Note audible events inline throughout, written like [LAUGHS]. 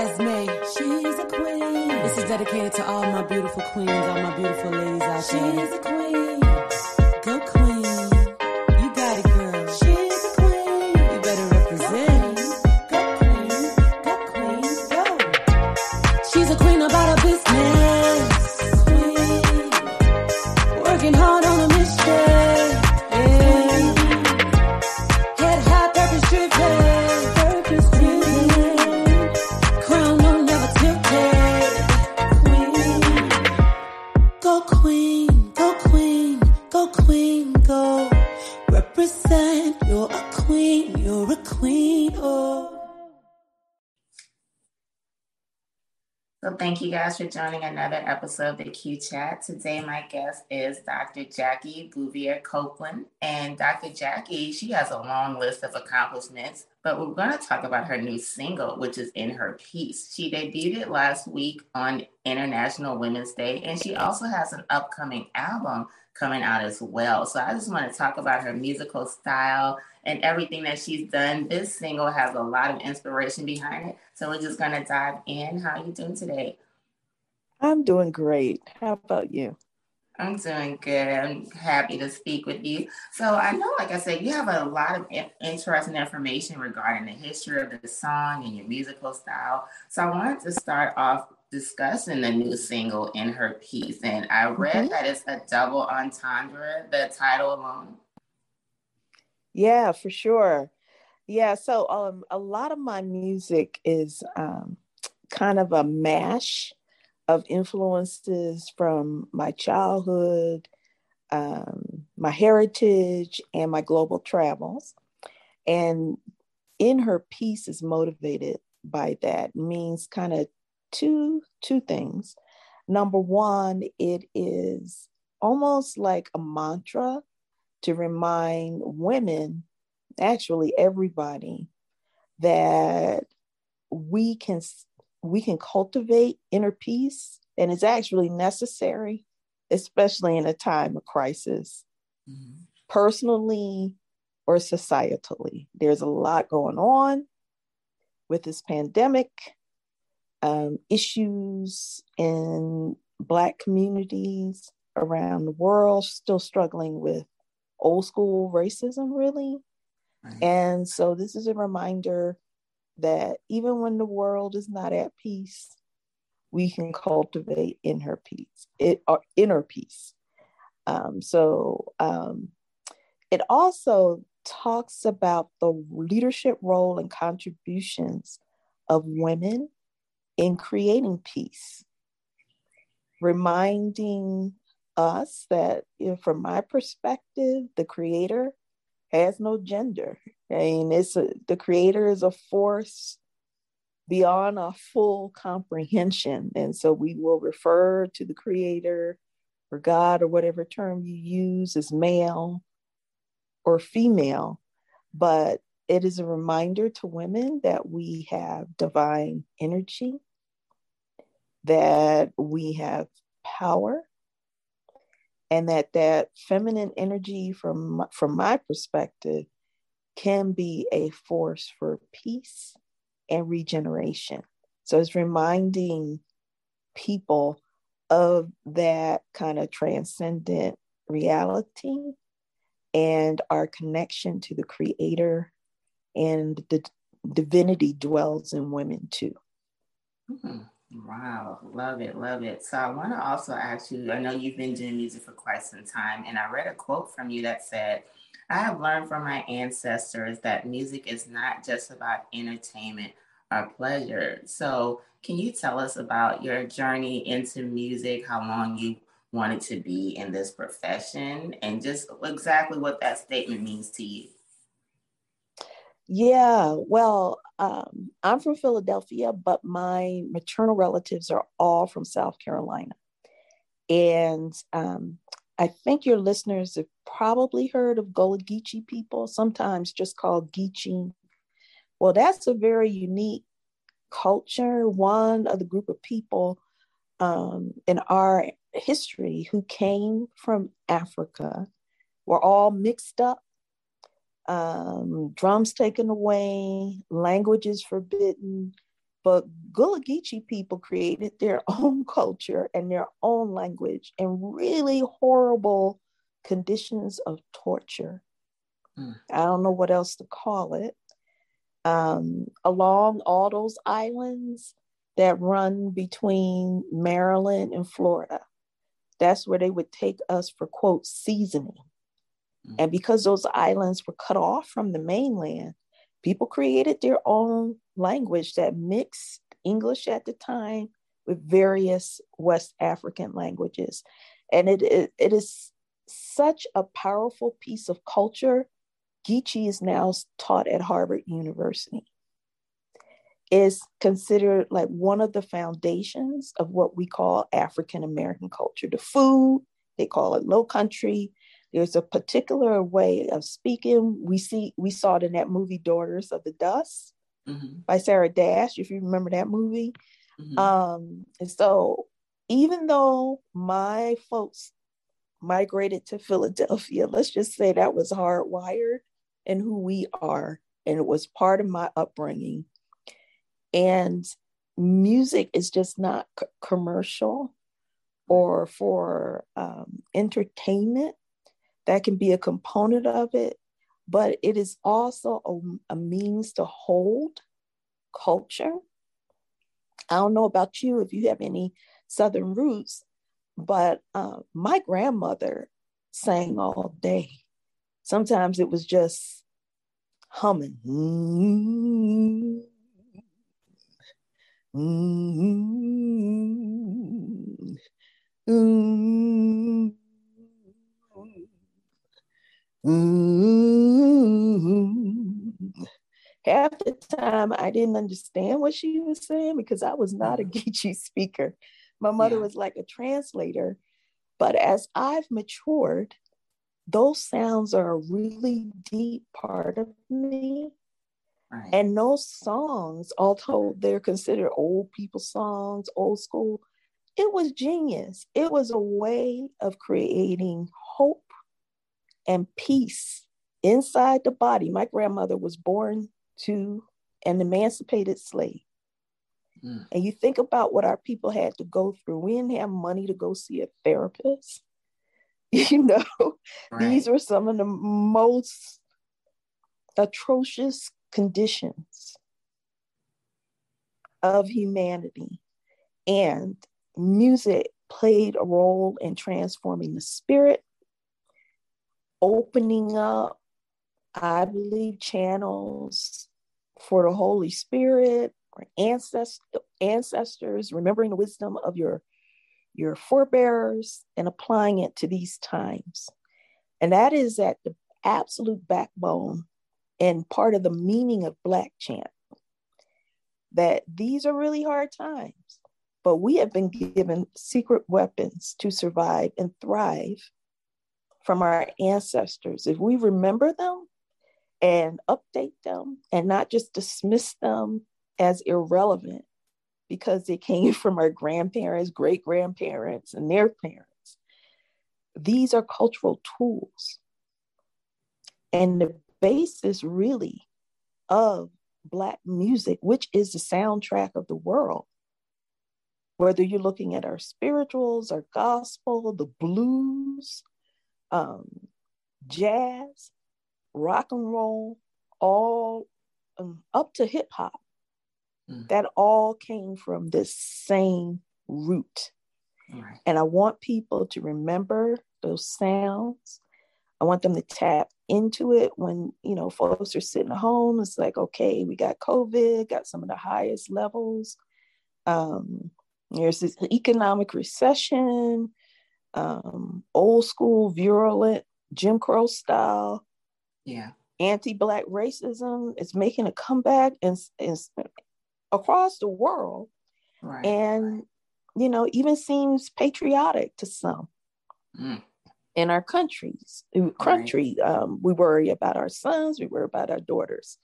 Esme, she's a queen. This is dedicated to all my beautiful queens, all my beautiful ladies out there. She's a queen. You guys for joining another episode of the Q Chat. Today my guest is Dr. Jackie Bouvier Copeland. And Dr. Jackie, she has a long list of accomplishments, but we're going to talk about her new single, which is In Her Peace. She debuted it last week on International Women's Day, and she also has an upcoming album coming out as well. So I just want to talk about her musical style and everything that she's done. This single has a lot of inspiration behind it. So we're just going to dive in. How are you doing today? I'm doing great. How about you? I'm doing good. I'm happy to speak with you. So I know, like I said, you have a lot of interesting information regarding the history of the song and your musical style. So I wanted to start off discussing the new single in her peace. And I read Mhm. that it's a double entendre, the title alone. Yeah, for sure. Yeah, so um, a lot of my music is um, kind of a mash of influences from my childhood, um, my heritage, and my global travels. And in her peace is motivated by that means kind of two two things. Number one, it is almost like a mantra to remind women, actually everybody, that we can we can cultivate inner peace and it's actually necessary, especially in a time of crisis, personally or societally. There's a lot going on with this pandemic, um, issues in Black communities around the world still struggling with old school racism, really. Right. And so this is a reminder that even when the world is not at peace, we can cultivate in her peace, it or inner peace. Um, so um, it also talks about the leadership role and contributions of women in creating peace, reminding us that, you know, from my perspective, the creator has no gender. Mean, it's a, the creator is a force beyond our full comprehension. And so we will refer to the creator or God or whatever term you use as male or female. But it is a reminder to women that we have divine energy, that we have power, and that that feminine energy from from my perspective can be a force for peace and regeneration so it's reminding people of that kind of transcendent reality and our connection to the creator and the divinity dwells in women too Mhm. Wow, love it, love it. So I want to also ask you, I know you've been doing music for quite some time, and I read a quote from you that said, I have learned from my ancestors that music is not just about entertainment or pleasure. So can you tell us about your journey into music, how long you wanted to be in this profession, and just exactly what that statement means to you? Yeah, well, um, I'm from Philadelphia, but my maternal relatives are all from South Carolina. And um, I think your listeners have probably heard of Gullah Geechee people, sometimes just called Geechee. Well, that's a very unique culture, one of the group of people um, in our history who came from Africa. We're all mixed up um, drums taken away, languages forbidden, But Gullah Geechee people created their [LAUGHS] own culture and their own language in really horrible conditions of torture. Mm. I don't know what else to call it. Um, along all those islands that run between Maryland and Florida, that's where they would take us for quote seasoning. Mm. And because those islands were cut off from the mainland, people created their own language that mixed English at the time with various West African languages. And it, it, it is such a powerful piece of culture. Geechee is now taught at Harvard University. Is considered like one of the foundations of what we call African American culture. The food, they call it low country. There's a particular way of speaking. We see we saw it in that movie Daughters of the Dust mm-hmm. by Sarah Dash, if you remember that movie. Mm-hmm. Um, and so even though my folks migrated to Philadelphia, let's just say that was hardwired in who we are, and it was part of my upbringing. And music is just not c- commercial or for um, entertainment. That can be a component of it, but it is also a, a means to hold culture. I don't know about you if you have any Southern roots, but uh, my grandmother sang all day. Sometimes it was just humming. Mm-hmm. Mm-hmm. Mm-hmm. Half the time, I didn't understand what she was saying because I was not a mm-hmm. Geechee speaker. My mother yeah. was like a translator. But as I've matured, those sounds are a really deep part of me. Right. And those songs, although they're considered old people songs, old school, it was genius. It was a way of creating hope and peace inside the body. My grandmother was born to an emancipated slave. Mm. And you think about what our people had to go through. We didn't have money to go see a therapist. [LAUGHS] You know, right. these were some of the most atrocious conditions of humanity. And music played a role in transforming the spirit opening up, I believe, channels for the Holy Spirit or ancestors, ancestors, remembering the wisdom of your your forebears and applying it to these times. And that is at the absolute backbone and part of the meaning of Blachant. That these are really hard times, but we have been given secret weapons to survive and thrive from our ancestors, if we remember them and update them and not just dismiss them as irrelevant because they came [LAUGHS] from our grandparents, great grandparents, and their parents, these are cultural tools. And the basis really of Black music, which is the soundtrack of the world, whether you're looking at our spirituals, our gospel, the blues, um, jazz, rock and roll, all um, up to hip hop. Mm. That all came from this same root. Right. And I want people to remember those sounds. I want them to tap into it when, you know, folks are sitting at home. It's like, okay, we got COVID, got some of the highest levels. Um, there's this economic recession um, old school, virulent Jim Crow style. Yeah. Anti-black racism is making a comeback and across the world, right. and you know even seems patriotic to some. Mm. In our countries, country, right. um, we worry about our sons, we worry about our daughters.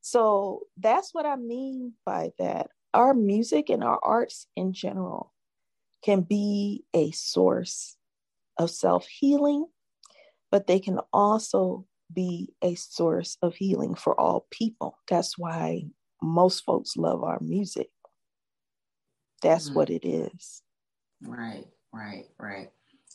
So that's what I mean by that. Our music and our arts in general can be a source of self healing, but they can also be a source of healing for all people. That's why most folks love our music. That's mm-hmm. what it is. Right, right, right.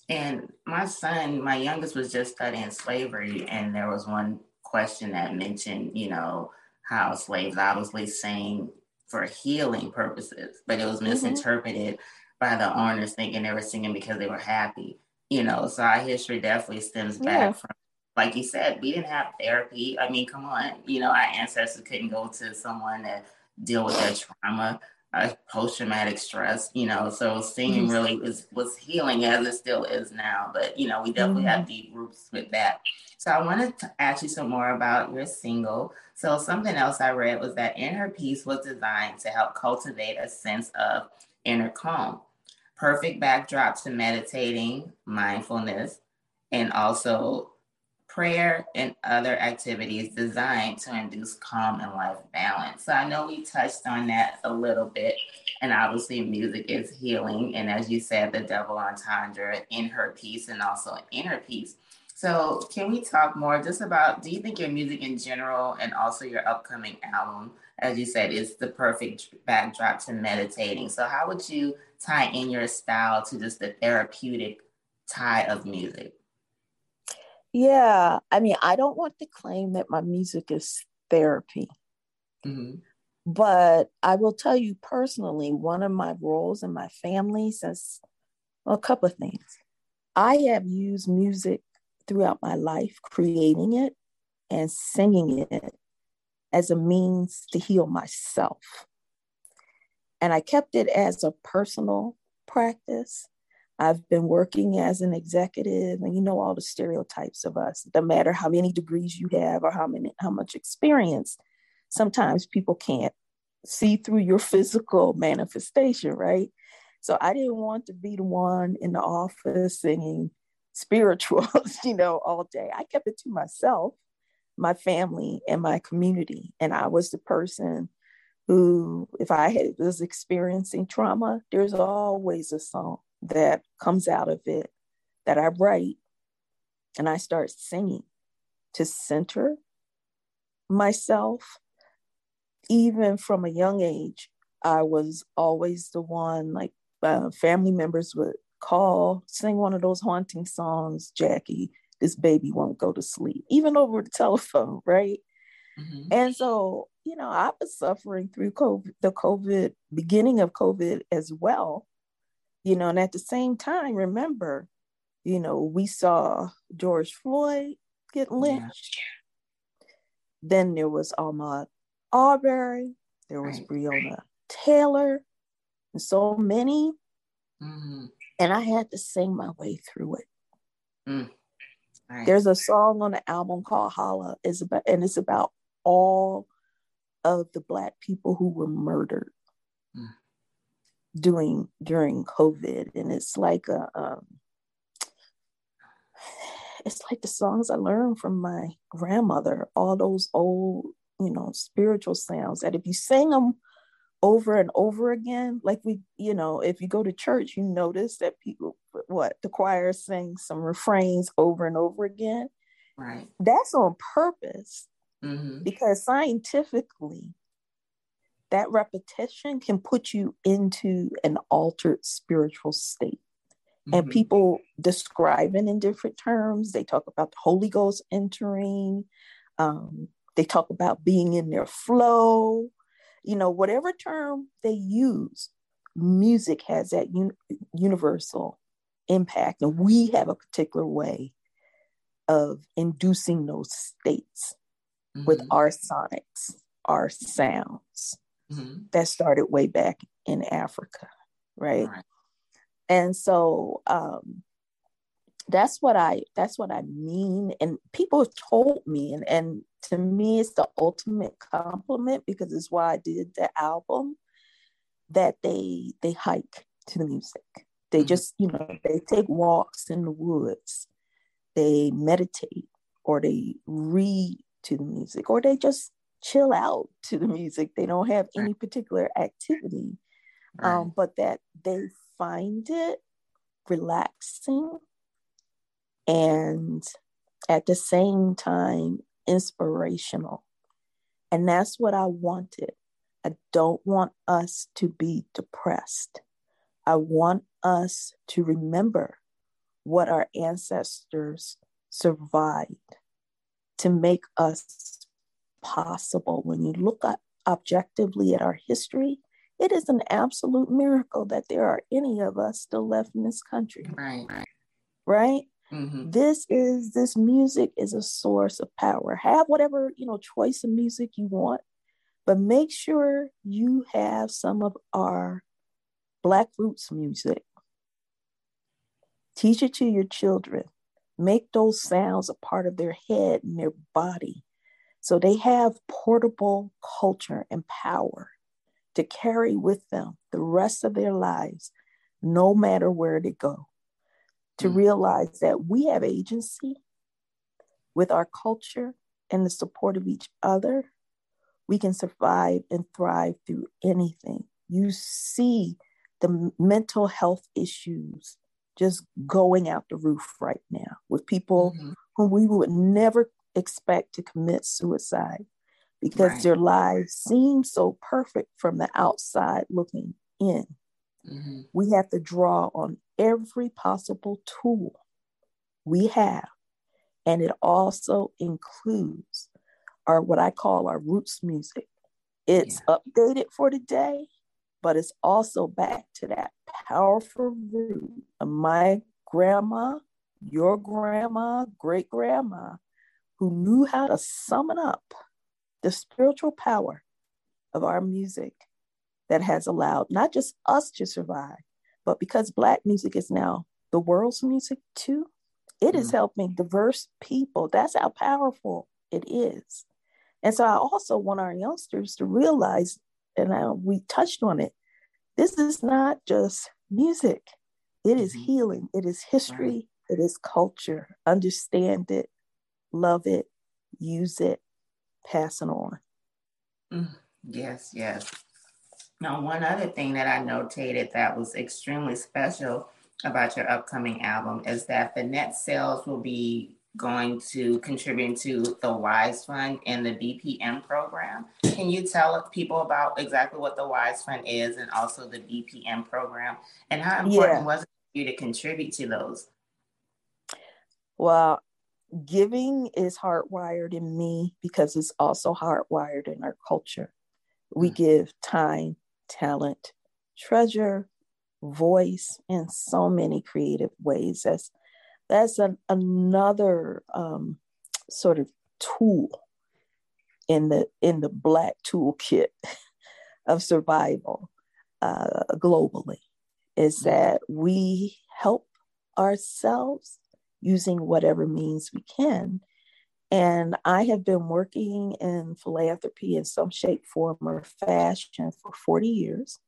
And my son, my youngest, was just studying slavery, and there was one question that mentioned, you know, how slaves obviously sang for healing purposes, but it was mm-hmm. misinterpreted mm-hmm. By the owners thinking they were singing because they were happy. You know, so our history definitely stems back yeah. from like you said, we didn't have therapy. I mean, come on, you know, our ancestors couldn't go to someone that deal with their trauma, uh, post traumatic stress, you know. So singing mm-hmm. really was was healing as it still is now. But you know, we definitely mm-hmm. have deep roots with that. So I wanted to ask you some more about your single. So something else I read was that In Her Peace was designed to help cultivate a sense of inner calm. Perfect backdrop to meditating, mindfulness, and also prayer, and other activities designed to induce calm and life balance. So I know we touched on that a little bit. And obviously, music is healing. And as you said, the double entendre in her peace and also in her peace. So, can we talk more just about do you think your music in general and also your upcoming album, as you said, is the perfect backdrop to meditating? So, how would you tie in your style to just the therapeutic tie of music? Yeah, I mean, I don't want to claim that my music is therapy. Mm-hmm. But I will tell you personally, one of my roles in my family says well, a couple of things. I have used music throughout my life, creating it and singing it as a means to heal myself. And I kept it as a personal practice I've been working as an executive, and you know all the stereotypes of us. No matter how many degrees you have or how many how much experience, sometimes people can't see through your physical manifestation, right? So I didn't want to be the one in the office singing spirituals, [LAUGHS] you know, all day. I kept it to myself, my family, and my community. And I was the person who, if I had, was experiencing trauma, there's always a song that comes out of it that I write and I start singing to center myself. Even from a young age, I was always the one, like uh, family members would call, sing one of those haunting songs, Jackie, this baby won't go to sleep, even over the telephone, right? Mm-hmm. And so, you know, I was suffering through COVID, the COVID, beginning of COVID as well you know, and at the same time, remember, you know, we saw George Floyd get lynched. Yeah. Then there was Ahmaud Arbery, there was right. Breonna Taylor, and so many. Mm-hmm. And I had to sing my way through it. Mm. Right. There's a song on the album called Holla, is about and it's about all of the black people who were murdered doing during COVID, and it's like a, um, it's like the songs I learned from my grandmother, all those old, you know, spiritual sounds that if you sing them over and over again, like we, you know, if you go to church, you notice that people, what the choir sings some refrains over and over again. Right. That's on purpose mm-hmm. because scientifically, that repetition can put you into an altered spiritual state. Mm-hmm. And people describe it in different terms. They talk about the Holy Ghost entering, um, they talk about being in their flow. You know, whatever term they use, music has that un- universal impact. And we have a particular way of inducing those states mm-hmm. with our sonics, our sounds mm-hmm. that started way back in Africa, right? right. And so um, that's what I that's what I mean. And people told me, and, and to me, it's the ultimate compliment because it's why I did the album that they they hike to the music. They mm-hmm. just, you know, they take walks in the woods, they meditate, or they read to the music, or they just chill out to the music. They don't have any particular activity, right. um, but that they find it relaxing and at the same time inspirational. And that's what I wanted I don't want us to be depressed. I want us to remember what our ancestors survived to make us possible. When you look at objectively at our history, it is an absolute miracle that there are any of us still left in this country. Right. Right? Mm-hmm. This is this music is a source of power. Have whatever, you know, choice of music you want, but make sure you have some of our Black roots music. Teach it to your children. Make those sounds a part of their head and their body. So they have portable culture and power to carry with them the rest of their lives, no matter where they go. To mm. realize that we have agency with our culture and the support of each other, we can survive and thrive through anything. You see the mental health issues just going out the roof right now with people mm-hmm. who we would never expect to commit suicide because right. their lives seem so perfect from the outside looking in. Mm-hmm. We have to draw on every possible tool we have. And it also includes our what I call our roots music. It's yeah. updated for today, but it's also back to that powerful root of my grandma, your grandma, great grandma, who knew how to summon up the spiritual power of our music that has allowed not just us to survive, but because Black music is now the world's music too, it is mm. helping diverse people. That's how powerful it is. And so I also want our youngsters to realize, and I, we touched on it, this is not just music, it is mm-hmm. healing, it is history, right. it is culture. Understand it, love it, use it, pass it on. Mm, yes, yes. Now, one other thing that I notated that was extremely special about your upcoming album is that the net sales will be going to contribute to the WISE Fund and the BPM program. Can you tell people about exactly what the WISE Fund is and also the BPM program and how important yeah. was it for you to contribute to those? Well, giving is hardwired in me because it's also hardwired in our culture. We mm-hmm. give time, talent, treasure, voice in so many creative ways. That's that's an, another um, sort of tool in the in the black toolkit [LAUGHS] of survival uh, globally. Is mm-hmm. that we help ourselves using whatever means we can. And I have been working in philanthropy in some shape, form, or fashion for 40 years.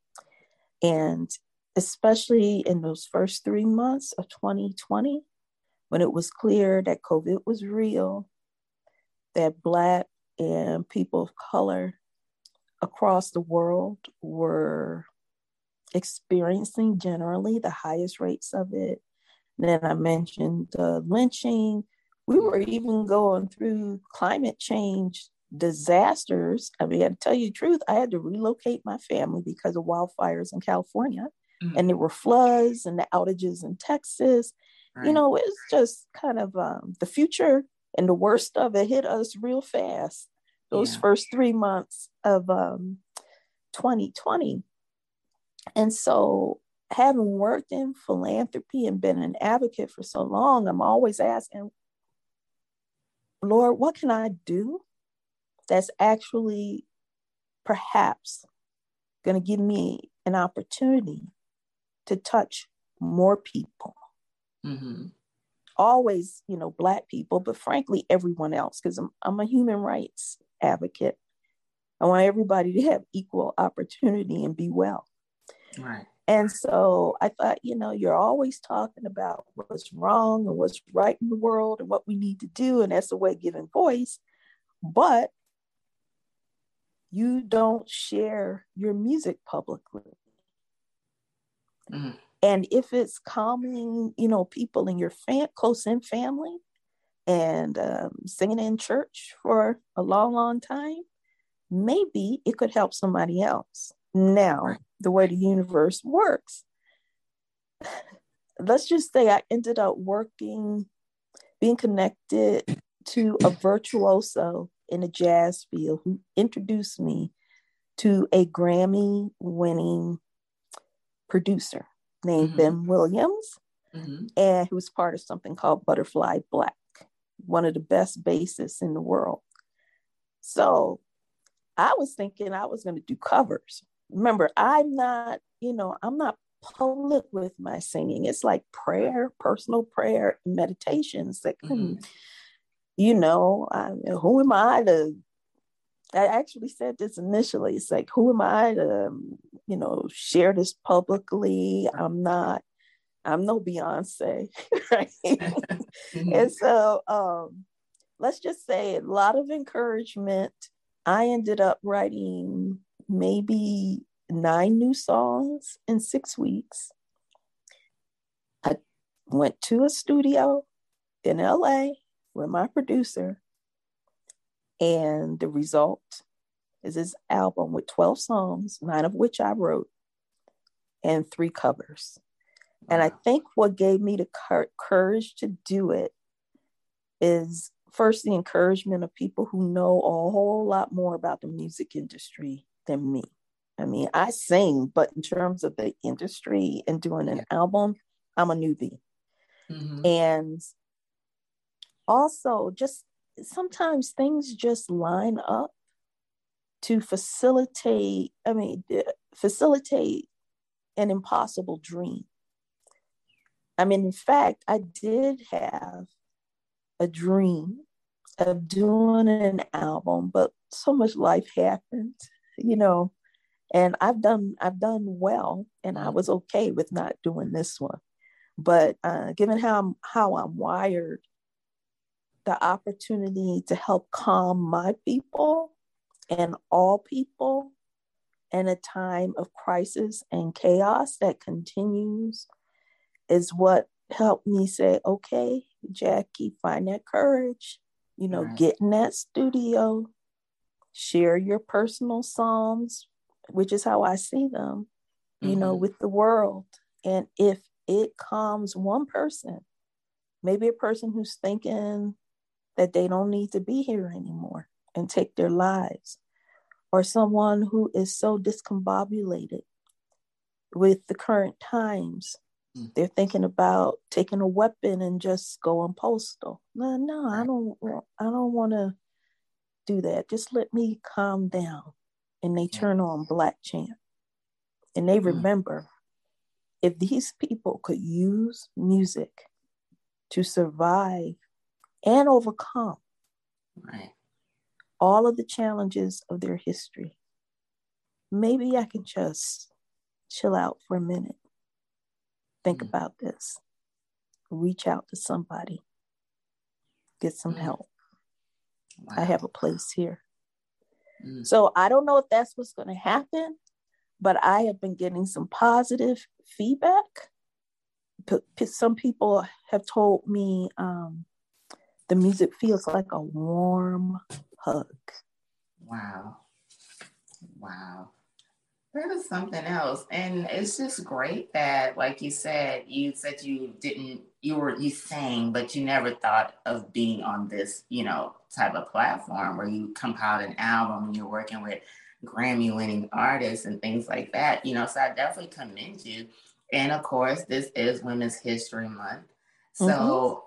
And especially in those first three months of 2020, when it was clear that COVID was real, that Black and people of color across the world were experiencing generally the highest rates of it, then I mentioned the lynching. We were even going through climate change disasters. I mean, to tell you the truth, I had to relocate my family because of wildfires in California. Mm-hmm. And there were floods and the outages in Texas. Right. You know, it's just kind of um, the future and the worst of it hit us real fast. Those yeah. first three months of um, 2020. And so having worked in philanthropy and been an advocate for so long, I'm always asking, Lord, what can I do that's actually perhaps going to give me an opportunity to touch more people? Mm-hmm. Always, you know, Black people, but frankly, everyone else, because I'm, I'm a human rights advocate. I want everybody to have equal opportunity and be well. Right. And so I thought, you know, you're always talking about what's wrong and what's right in the world and what we need to do. And that's a way of giving voice. But you don't share your music publicly. Mm. And if it's calming, you know, people in your fam- close in family and um, singing in church for a long, long time, maybe it could help somebody else. Now, the way the universe works, let's just say I ended up working, being connected to a virtuoso in the jazz field who introduced me to a Grammy winning producer named mm-hmm. Ben Williams, mm-hmm. and who was part of something called Butterfly Black, one of the best bassists in the world. So I was thinking I was going to do covers. Remember, I'm not, you know, I'm not public with my singing. It's like prayer, personal prayer, meditations that mm-hmm. you know, I, who am I to I actually said this initially. It's like, who am I to, you know, share this publicly? I'm not, I'm no Beyonce, [LAUGHS] right? mm-hmm. And so, um, let's just say a lot of encouragement. I ended up writing maybe nine new songs in six weeks. I went to a studio in LA with my producer and the result is this album with 12 songs, nine of which I wrote, and three covers. And I think what gave me the courage to do it is first the encouragement of people who know a whole lot more about the music industry than me. I mean, I sing, but in terms of the industry and doing an album, I'm a newbie. Mm-hmm. And also just sometimes things just line up to facilitate, I mean, facilitate an impossible dream. I mean, in fact, I did have a dream of doing an album, but so much life happened, you know, and I've done I've done well, and I was okay with not doing this one. But uh, given how I'm, how I'm wired, the opportunity to help calm my people and all people in a time of crisis and chaos that continues is what helped me say, okay, Jackie, find that courage, you know, right. get in that studio, share your personal psalms, which is how I see them, you mm-hmm. know, with the world. And if it calms one person, maybe a person who's thinking that they don't need to be here anymore and take their lives, or someone who is so discombobulated with the current times. Mm. They're thinking about taking a weapon and just going postal. No, no, I don't. I don't want to do that. Just let me calm down. And they turn on Blachant, and they mm. remember if these people could use music to survive and overcome right. all of the challenges of their history. Maybe I can just chill out for a minute, think mm. about this, reach out to somebody, get some mm. help. Wow. I have a place here. Mm. So I don't know if that's what's going to happen, but I have been getting some positive feedback. Some people have told me um, the music feels like a warm hug. Wow. Wow. That is something else. And it's just great that, like you said, you said you didn't, you were, you sang, but you never thought of being on this, you know, type of platform where you compiled an album and you're working with Grammy winning artists and things like that, you know. So I definitely commend you. And of course, this is Women's History Month. So mm-hmm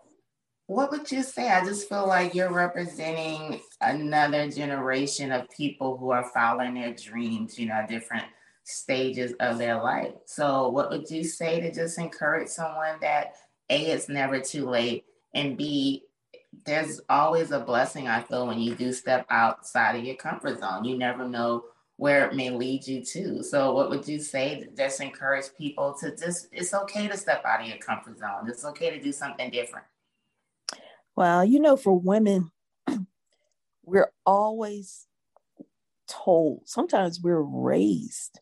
what would you say? I just feel like you're representing another generation of people who are following their dreams, you know, different stages of their life. So, what would you say to just encourage someone that A, it's never too late, and B, there's always a blessing, I feel, when you do step outside of your comfort zone. You never know where it may lead you to. So, what would you say to just encourage people to just, it's okay to step out of your comfort zone, it's okay to do something different? Well, you know, for women, [CLEARS THROAT] we're always told, sometimes we're raised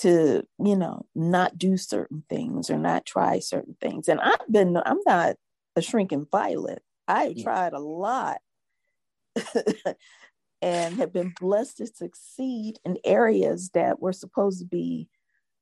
to, you know, not do certain things or not try certain things. And I've been, I'm not a shrinking violet. I've yeah. tried a lot. [LAUGHS] and have been blessed to succeed in areas that were supposed to be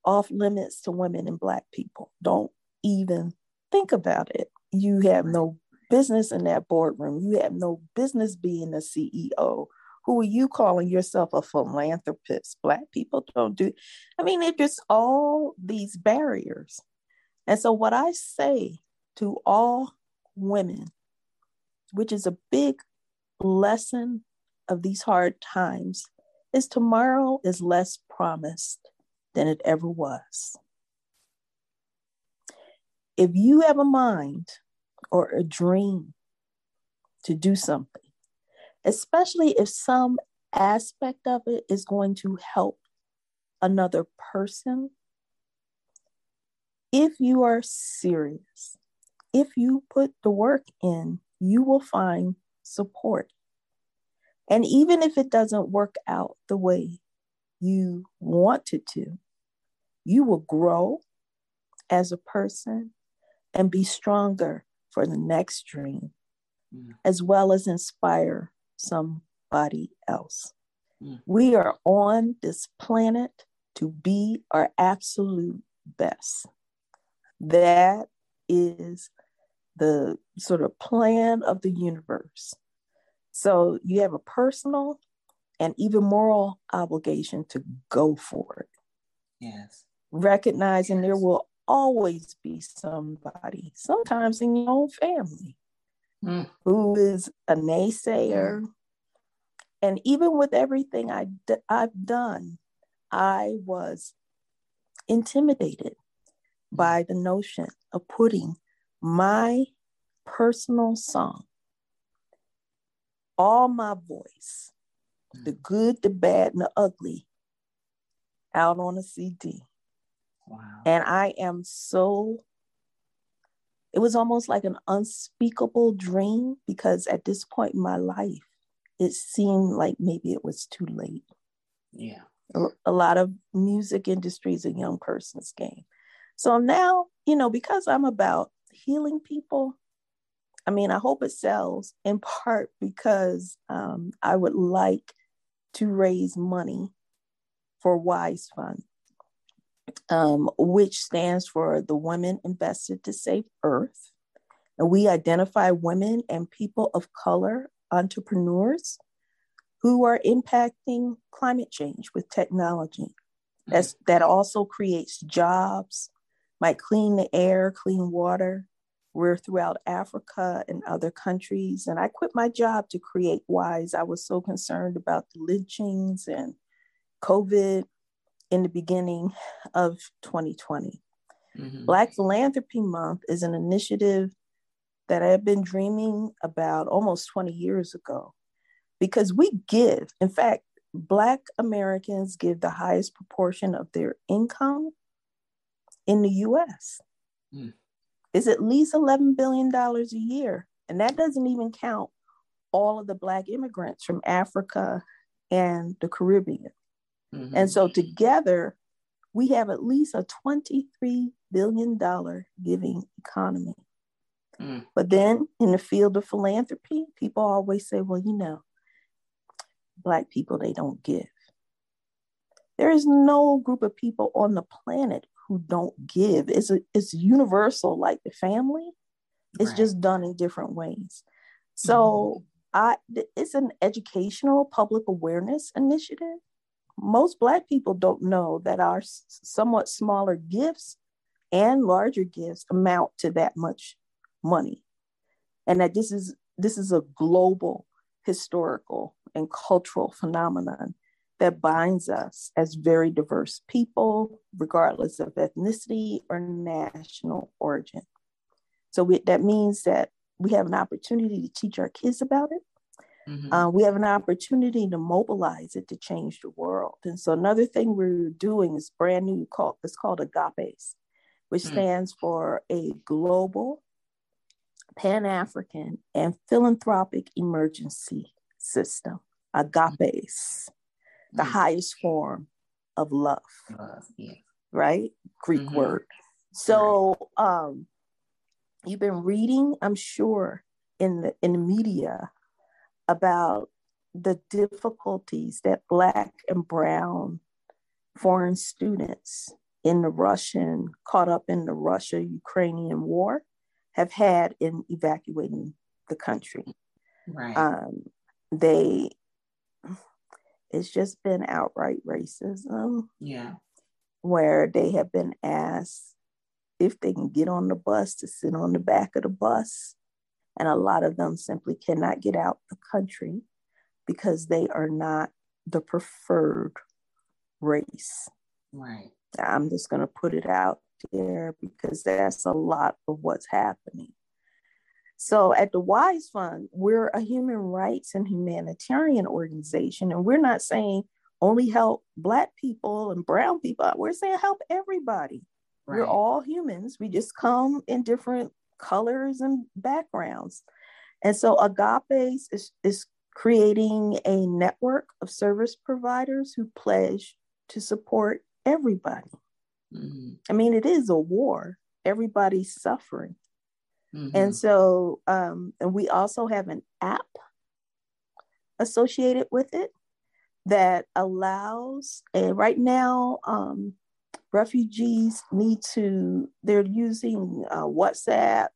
off limits to women and Black people. Don't even think about it. You have no business in that boardroom. You have no business being a CEO. Who are you calling yourself a philanthropist? Black people don't do. I mean, it just all these barriers. And so, what I say to all women, which is a big lesson of these hard times, is tomorrow is less promised than it ever was. If you have a mind or a dream to do something, especially if some aspect of it is going to help another person, if you are serious, if you put the work in, you will find support. And even if it doesn't work out the way you want it to, you will grow as a person and be stronger for the next dream, mm. as well as inspire somebody else. Mm. We are on this planet to be our absolute best. That is the sort of plan of the universe. So you have a personal and even moral obligation to go for it. Yes. Recognizing yes. there will always be somebody, sometimes in your own family, mm. who is a naysayer. Mm. And even with everything I d- I've done, I was intimidated mm. by the notion of putting my personal song, all my voice, mm. the good, the bad, and the ugly, out on a CD. Wow. And I am so, it was almost like an unspeakable dream because at this point in my life, it seemed like maybe it was too late. Yeah. A, a lot of music industry is a young person's game. So now, you know, because I'm about healing people, I mean, I hope it sells in part because um, I would like to raise money for Wise Fund um, which stands for the Women Invested to Save Earth. And we identify women and people of color entrepreneurs who are impacting climate change with technology. That's, that also creates jobs, might clean the air, clean water. We're throughout Africa and other countries. And I quit my job to create WISE. I was so concerned about the lynchings and COVID in the beginning of 2020. Mm-hmm. Black Philanthropy Month is an initiative that I've been dreaming about almost 20 years ago because we give. In fact, Black Americans give the highest proportion of their income in the US. Mm. It's at least $11 billion a year. And that doesn't even count all of the Black immigrants from Africa and the Caribbean. Mm-hmm. And so together, we have at least a $23 billion giving economy. Mm. But then in the field of philanthropy, people always say, well, you know, Black people, they don't give. There is no group of people on the planet who don't give. It's, a, it's universal, like the family. It's right. just done in different ways. So mm-hmm. I, it's an educational public awareness initiative most Black people don't know that our somewhat smaller gifts and larger gifts amount to that much money, and that this is this is a global historical and cultural phenomenon that binds us as very diverse people, regardless of ethnicity or national origin. So we, that means that we have an opportunity to teach our kids about it. Mm-hmm. Uh, we have an opportunity to mobilize it to change the world. And so another thing we're doing is brand new. Called it's called Agapes, which mm-hmm. stands for a global, Pan African, and philanthropic emergency system. Agapes, mm-hmm. the highest form of love. love yeah. Right, Greek mm-hmm. word. So um, you've been reading, I'm sure, in the in the media about the difficulties that Black and Brown foreign students in the Russian, caught up in the Russia Ukrainian war, have had in evacuating the country. Right. Um, they, it's just been outright racism. Yeah. Where they have been asked if they can get on the bus to sit on the back of the bus. And a lot of them simply cannot get out the country because they are not the preferred race. Right. I'm just going to put it out there because that's a lot of what's happening. So at the WISE Fund, we're a human rights and humanitarian organization, and we're not saying only help Black people and Brown people. We're saying help everybody. Right. We're all humans. We just come in different colors and backgrounds. And so Agape is, is creating a network of service providers who pledge to support everybody. Mm-hmm. I mean, it is a war, everybody's suffering. Mm-hmm. And so, um, and we also have an app associated with it that allows, and right now, um, refugees need to, they're using uh, WhatsApp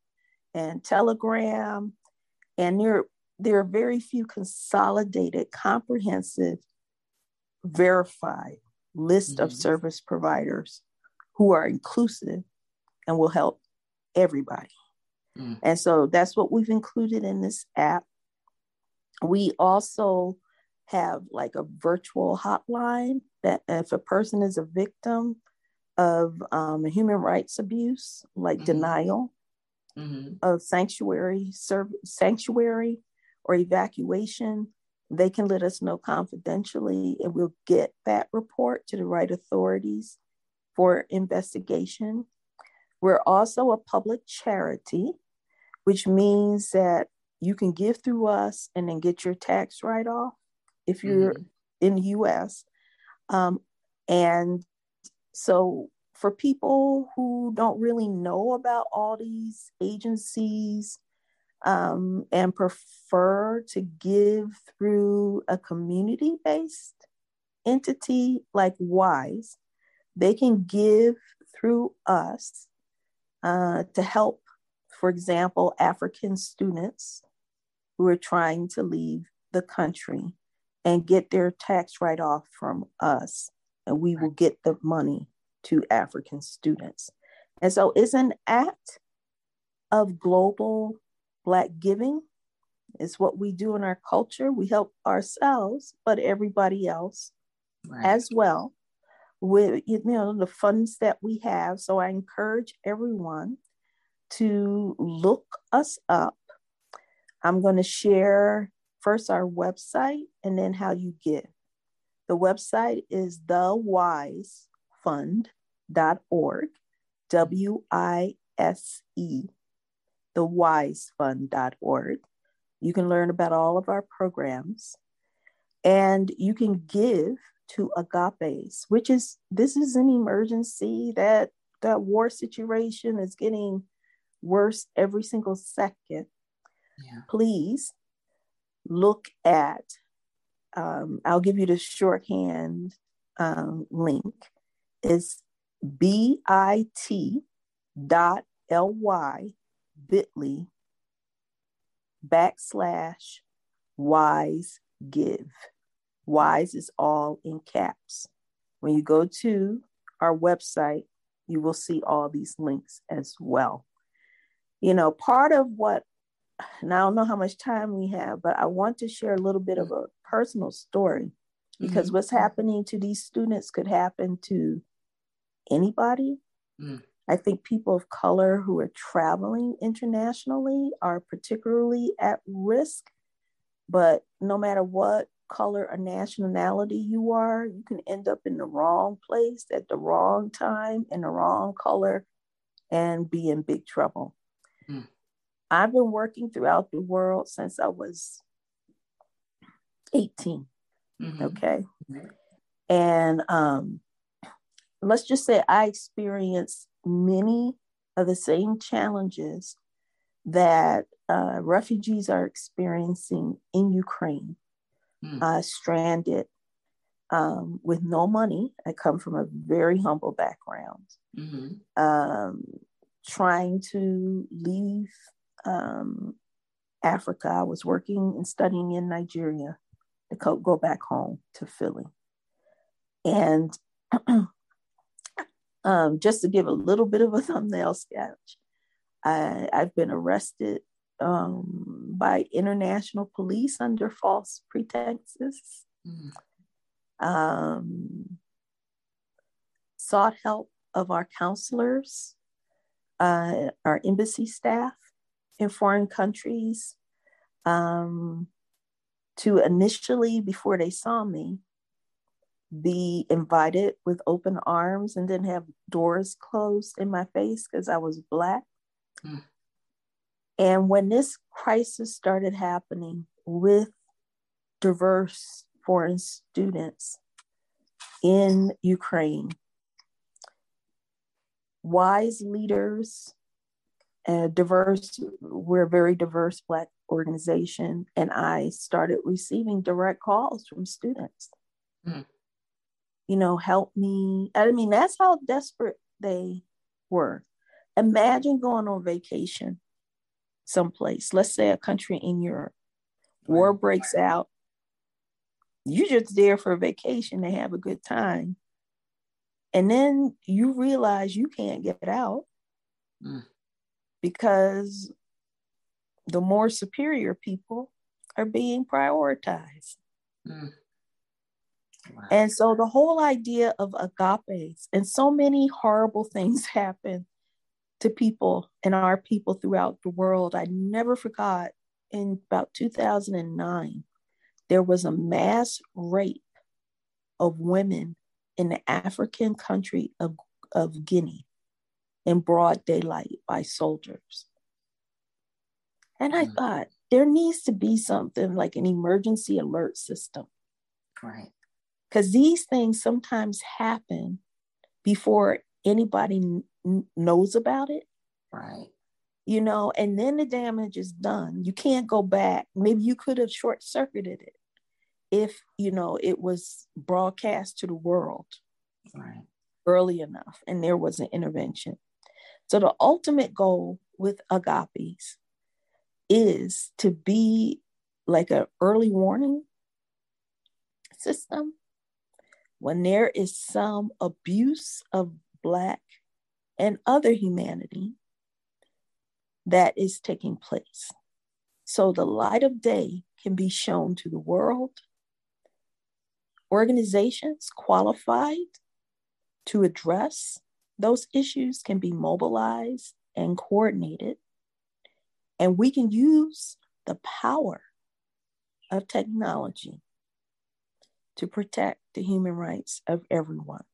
and Telegram, and there, there are very few consolidated, comprehensive, verified list mm-hmm. of service providers who are inclusive and will help everybody. Mm. And so that's what we've included in this app. We also have like a virtual hotline that if a person is a victim of um, human rights abuse, like mm-hmm. denial mm-hmm. of sanctuary, serv- sanctuary or evacuation, they can let us know confidentially and we'll get that report to the right authorities for investigation. We're also a public charity, which means that you can give through us and then get your tax write off if you're mm-hmm. in the US. Um, and so for people who don't really know about all these agencies um, and prefer to give through a community based entity like WISE, they can give through us uh, to help, for example, African students who are trying to leave the country and get their tax write off from us, and we will get the money to African students. And so it's an act of global Black giving. It's what we do in our culture. We help ourselves, but everybody else right. as well with you know the funds that we have. So I encourage everyone to look us up. I'm going to share first our website and then how you give. The website is thewisefund.org, W I S E, thewisefund.org. You can learn about all of our programs and you can give to agapes, which is this is an emergency that that war situation is getting worse every single second. Yeah. Please look at. Um, I'll give you the shorthand um, link. Is bit dot ly bit.ly backslash wise give. WISE is all in caps. When you go to our website, you will see all these links as well. You know, part of what, and I don't know how much time we have, but I want to share a little bit of a personal story because mm-hmm. what's happening to these students could happen to anybody. Mm. I think people of color who are traveling internationally are particularly at risk. But no matter what color or nationality you are, you can end up in the wrong place at the wrong time in the wrong color and be in big trouble. Mm. I've been working throughout the world since I was 18. Mm-hmm. Okay. Mm-hmm. And um, let's just say I experienced many of the same challenges that uh, refugees are experiencing in Ukraine mm. uh, stranded um, with no money. I come from a very humble background. Mm-hmm. Um, trying to leave um, Africa. I was working and studying in Nigeria to go back home to Philly. And [CLEARS THROAT] um, just to give a little bit of a [LAUGHS] thumbnail sketch, I, have been arrested um, by international police under false pretenses. Mm. Um, sought help of our counselors, uh, our embassy staff in foreign countries um, to initially, before they saw me, be invited with open arms and then have doors closed in my face because I was Black. Mm. And when this crisis started happening with diverse foreign students in Ukraine, wise leaders and diverse, we're a very diverse Black organization, and I started receiving direct calls from students. Mm. You know, help me. I mean, that's how desperate they were. Imagine going on vacation someplace, let's say a country in Europe, war breaks out. You're just there for a vacation to have a good time. And then you realize you can't get out mm. because the more superior people are being prioritized. Mm. Wow. And so the whole idea of agapes and so many horrible [LAUGHS] things happen to people and our people throughout the world. I never forgot in about 2009, there was a mass rape of women in the African country of, of Guinea in broad daylight by soldiers. And I mm. thought there needs to be something like an emergency alert system. Right. Because these things sometimes happen before anybody knows about it. Right. You know, and then the damage is done. You can't go back. Maybe you could have short circuited it if, you know, it was broadcast to the world right. early enough and there was an intervention. So the ultimate goal with agapes is to be like an early warning system when there is some abuse of Black and other humanity that is taking place. So the light of day can be shown to the world. Organizations qualified to address those issues can be mobilized and coordinated. And we can use the power of technology to protect the human rights of everyone.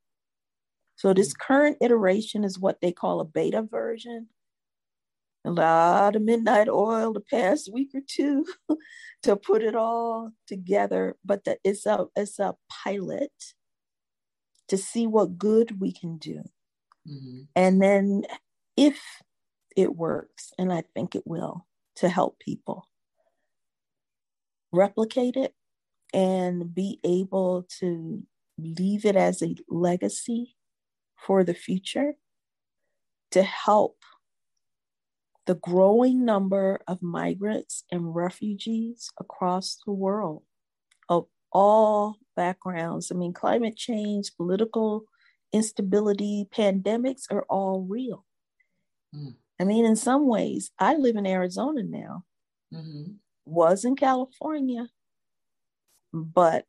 So this mm. current iteration is what they call a beta version. A lot of midnight oil the past week or two [LAUGHS] to put it all together, but the, it's a it's a pilot to see what good we can do, mm-hmm. and then if it works, and I think it will, to help people replicate it and be able to leave it as a legacy for the future to help the growing number of migrants and refugees across the world of all backgrounds. I mean, climate change, political instability, pandemics are all real. Mm. I mean, in some ways, I live in Arizona now, mm-hmm. was in California, but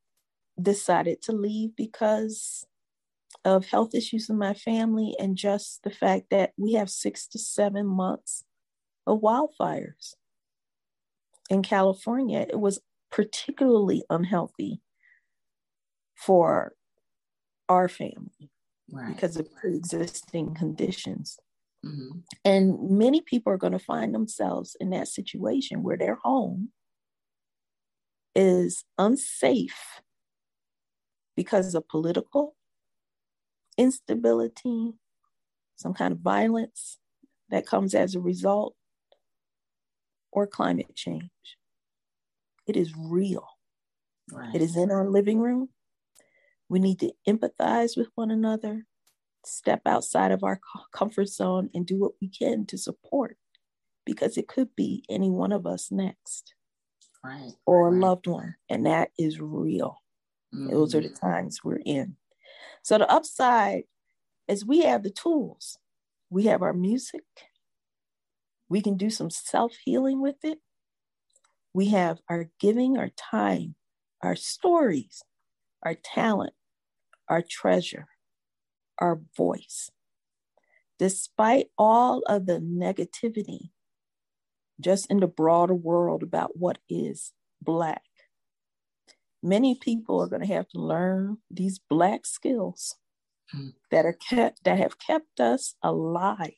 decided to leave because of health issues in my family and just the fact that we have six to seven months of wildfires in California. It was particularly unhealthy for our family right. because of pre-existing conditions. Mm-hmm. And many people are going to find themselves in that situation where their home is unsafe because of political instability, some kind of violence that comes as a result, or climate change. It is real. Right. It is in our living room. We need to empathize with one another, step outside of our comfort zone, and do what we can to support because it could be any one of us next. Right. Or right. a loved one. And that is real. Mm-hmm. Those are the mm-hmm. times we're in. So the upside is we have the tools. We have our music. We can do some self healing with it. We have our giving, our time, our stories, our talent, our treasure, our voice. Despite all of the negativity just in the broader world about what is Black, many people are going to have to learn these Black skills mm. that are kept that have kept us alive.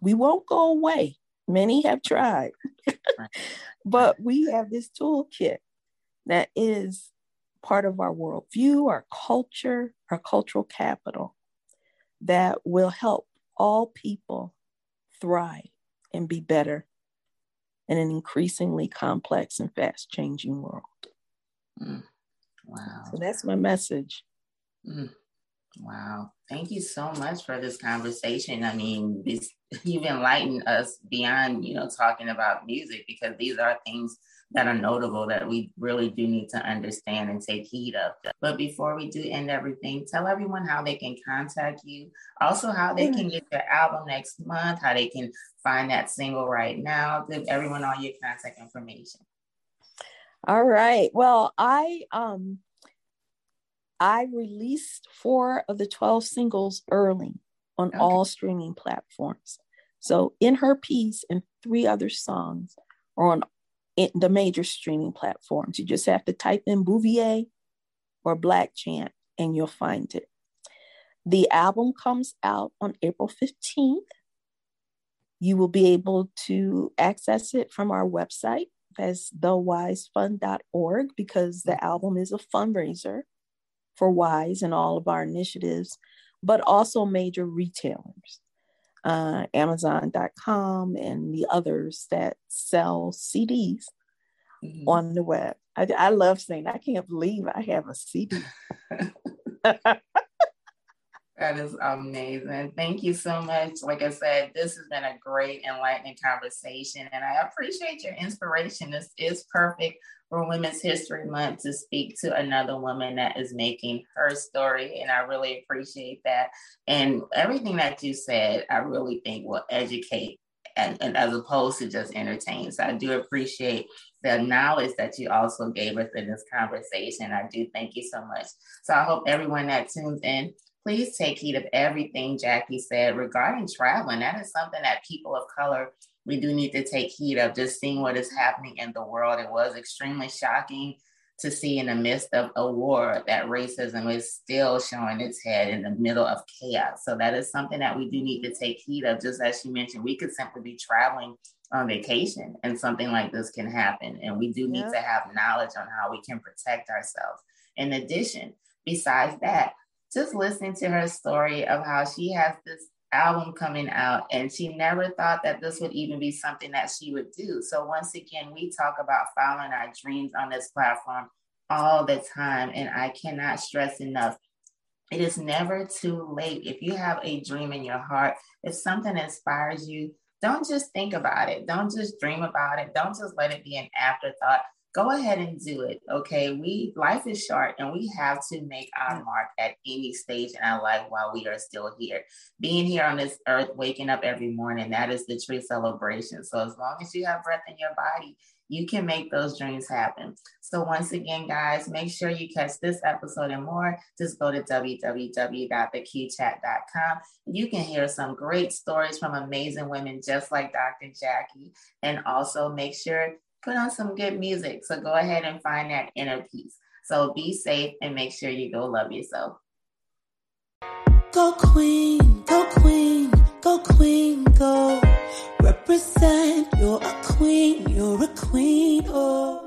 We won't go away. Many have tried, [LAUGHS] but we have this toolkit that is part of our worldview, our culture, our cultural capital that will help all people thrive and be better in an increasingly complex and fast changing world. Mm. Wow. So that's my message. Mm. Wow. Thank you so much for this conversation. I mean, this, [LAUGHS] you've enlightened us beyond, you know, talking about music because these are things that are notable that we really do need to understand and take heed of. But before we do end everything, tell everyone how they can contact you, also how they can get their album next month, how they can find that single right now. Give everyone all your contact information. All right. Well, I um I released four of the 12 singles early on okay. all streaming platforms. So in her peace and three other songs are on the major streaming platforms. You just have to type in Bouvier or Blachant and you'll find it. The album comes out on April 15th. You will be able to access it from our website as thewisefund.org because the album is a fundraiser for WISE and all of our initiatives, but also major retailers, uh, Amazon.com and the others that sell CDs mm-hmm. on the web. I, I love saying, I can't believe I have a CD. [LAUGHS] [LAUGHS] That is amazing. Thank you so much. Like I said, this has been a great, enlightening conversation, and I appreciate your inspiration. This is perfect for Women's History Month to speak to another woman that is making her story, and I really appreciate that. And everything that you said, I really think will educate and, and, as opposed to just entertain. So I do appreciate the knowledge that you also gave us in this conversation. I do thank you so much. So I hope everyone that tunes in please take heed of everything Jackie said regarding traveling. That is something that people of color, we do need to take heed of, just seeing what is happening in the world. It was extremely shocking to see in the midst of a war that racism is still showing its head in the middle of chaos. So that is something that we do need to take heed of. Just as you mentioned, we could simply be traveling on vacation and something like this can happen. And we do need yeah. to have knowledge on how we can protect ourselves. In addition, besides that, just listening to her story of how she has this album coming out and she never thought that this would even be something that she would do. So once again, we talk about following our dreams on this platform all the time and I cannot stress enough it is never too late. If you have a dream in your heart, if something inspires you, don't just think about it. Don't just dream about it. Don't just let it be an afterthought go ahead and do it. Okay. We life is short and we have to make our mark at any stage in our life while we are still here. Being here on this earth, waking up every morning, that is the true celebration. So as long as you have breath in your body, you can make those dreams happen. So once again, guys, make sure you catch this episode and more. Just go to www.theqchat.com. You can hear some great stories from amazing women just like Dr. Jackie. And also make sure put on some good music. So go ahead and find that inner peace. So be safe and make sure you go love yourself. Go queen, go queen, go queen, go. Represent, you're a queen, you're a queen, oh.